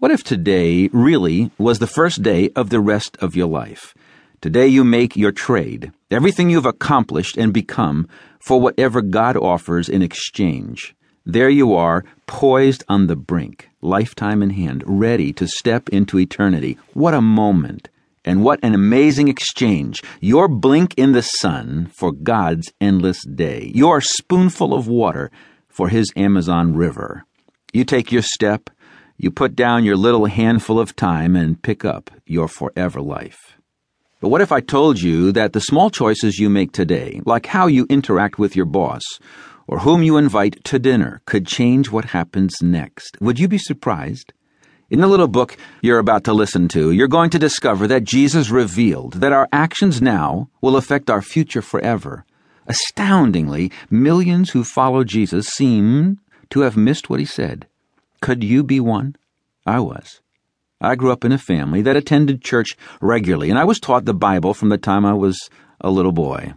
What if today really was the first day of the rest of your life? Today you make your trade, everything you've accomplished and become, for whatever God offers in exchange. There you are, poised on the brink, lifetime in hand, ready to step into eternity. What a moment! And what an amazing exchange. Your blink in the sun for God's endless day. Your spoonful of water for His Amazon River. You take your step, you put down your little handful of time and pick up your forever life. But what if I told you that the small choices you make today, like how you interact with your boss, or whom you invite to dinner, could change what happens next? Would you be surprised? In the little book you're about to listen to, you're going to discover that Jesus revealed that our actions now will affect our future forever. Astoundingly, millions who follow Jesus seem to have missed what he said. Could you be one? I was. I grew up in a family that attended church regularly, and I was taught the Bible from the time I was a little boy.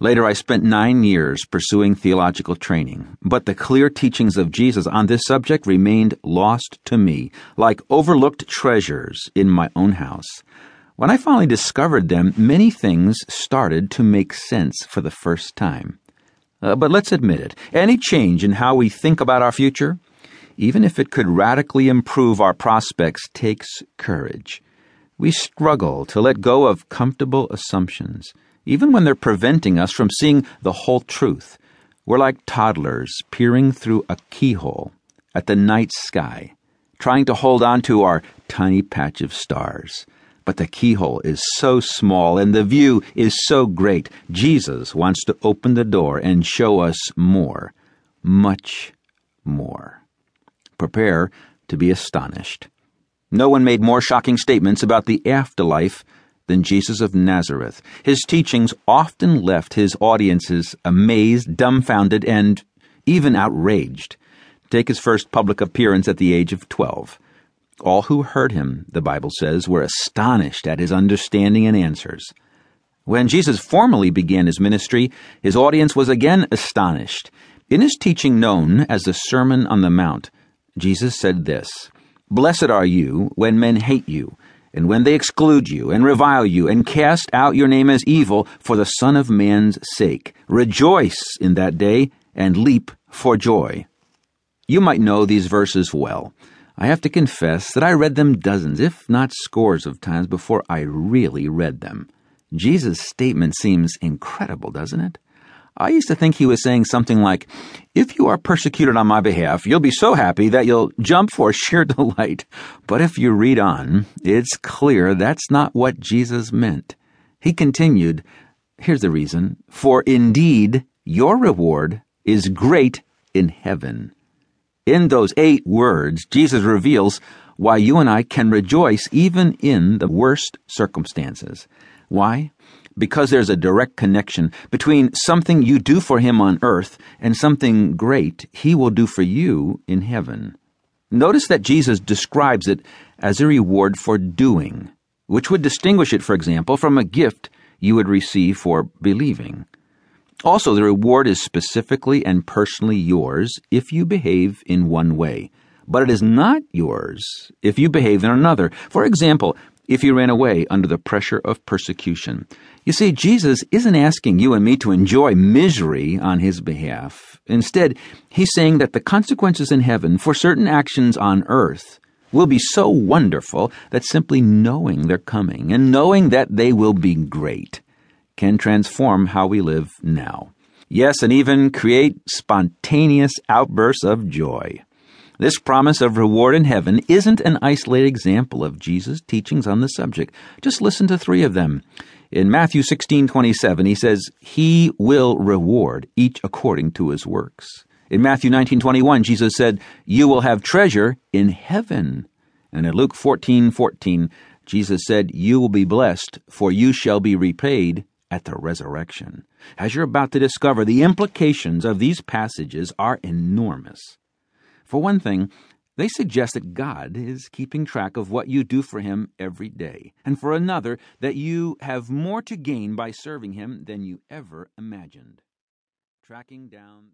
Later, I spent nine years pursuing theological training, but the clear teachings of Jesus on this subject remained lost to me, like overlooked treasures in my own house. When I finally discovered them, many things started to make sense for the first time. Uh, but let's admit it any change in how we think about our future, even if it could radically improve our prospects, takes courage. We struggle to let go of comfortable assumptions, even when they're preventing us from seeing the whole truth. We're like toddlers peering through a keyhole at the night sky, trying to hold on to our tiny patch of stars. But the keyhole is so small and the view is so great. Jesus wants to open the door and show us more, much more prepare to be astonished. No one made more shocking statements about the afterlife than Jesus of Nazareth. His teachings often left his audiences amazed, dumbfounded, and even outraged. Take his first public appearance at the age of 12. All who heard him, the Bible says, were astonished at his understanding and answers. When Jesus formally began his ministry, his audience was again astonished. In his teaching known as the Sermon on the Mount, Jesus said this Blessed are you when men hate you, and when they exclude you, and revile you, and cast out your name as evil for the Son of Man's sake. Rejoice in that day, and leap for joy. You might know these verses well. I have to confess that I read them dozens, if not scores of times before I really read them. Jesus' statement seems incredible, doesn't it? I used to think he was saying something like, If you are persecuted on my behalf, you'll be so happy that you'll jump for sheer delight. But if you read on, it's clear that's not what Jesus meant. He continued, Here's the reason For indeed, your reward is great in heaven. In those eight words, Jesus reveals why you and I can rejoice even in the worst circumstances. Why? Because there's a direct connection between something you do for Him on earth and something great He will do for you in heaven. Notice that Jesus describes it as a reward for doing, which would distinguish it, for example, from a gift you would receive for believing. Also, the reward is specifically and personally yours if you behave in one way, but it is not yours if you behave in another. For example, if you ran away under the pressure of persecution. You see, Jesus isn't asking you and me to enjoy misery on his behalf. Instead, he's saying that the consequences in heaven for certain actions on earth will be so wonderful that simply knowing they're coming and knowing that they will be great can transform how we live now. Yes, and even create spontaneous outbursts of joy. This promise of reward in heaven isn't an isolated example of Jesus' teachings on the subject. Just listen to three of them. In Matthew 16:27, he says, "He will reward each according to his works." In Matthew 19:21, Jesus said, "You will have treasure in heaven." And in Luke 14:14, Jesus said, "You will be blessed, for you shall be repaid at the resurrection." As you're about to discover, the implications of these passages are enormous. For one thing, they suggest that God is keeping track of what you do for Him every day, and for another, that you have more to gain by serving Him than you ever imagined. Tracking down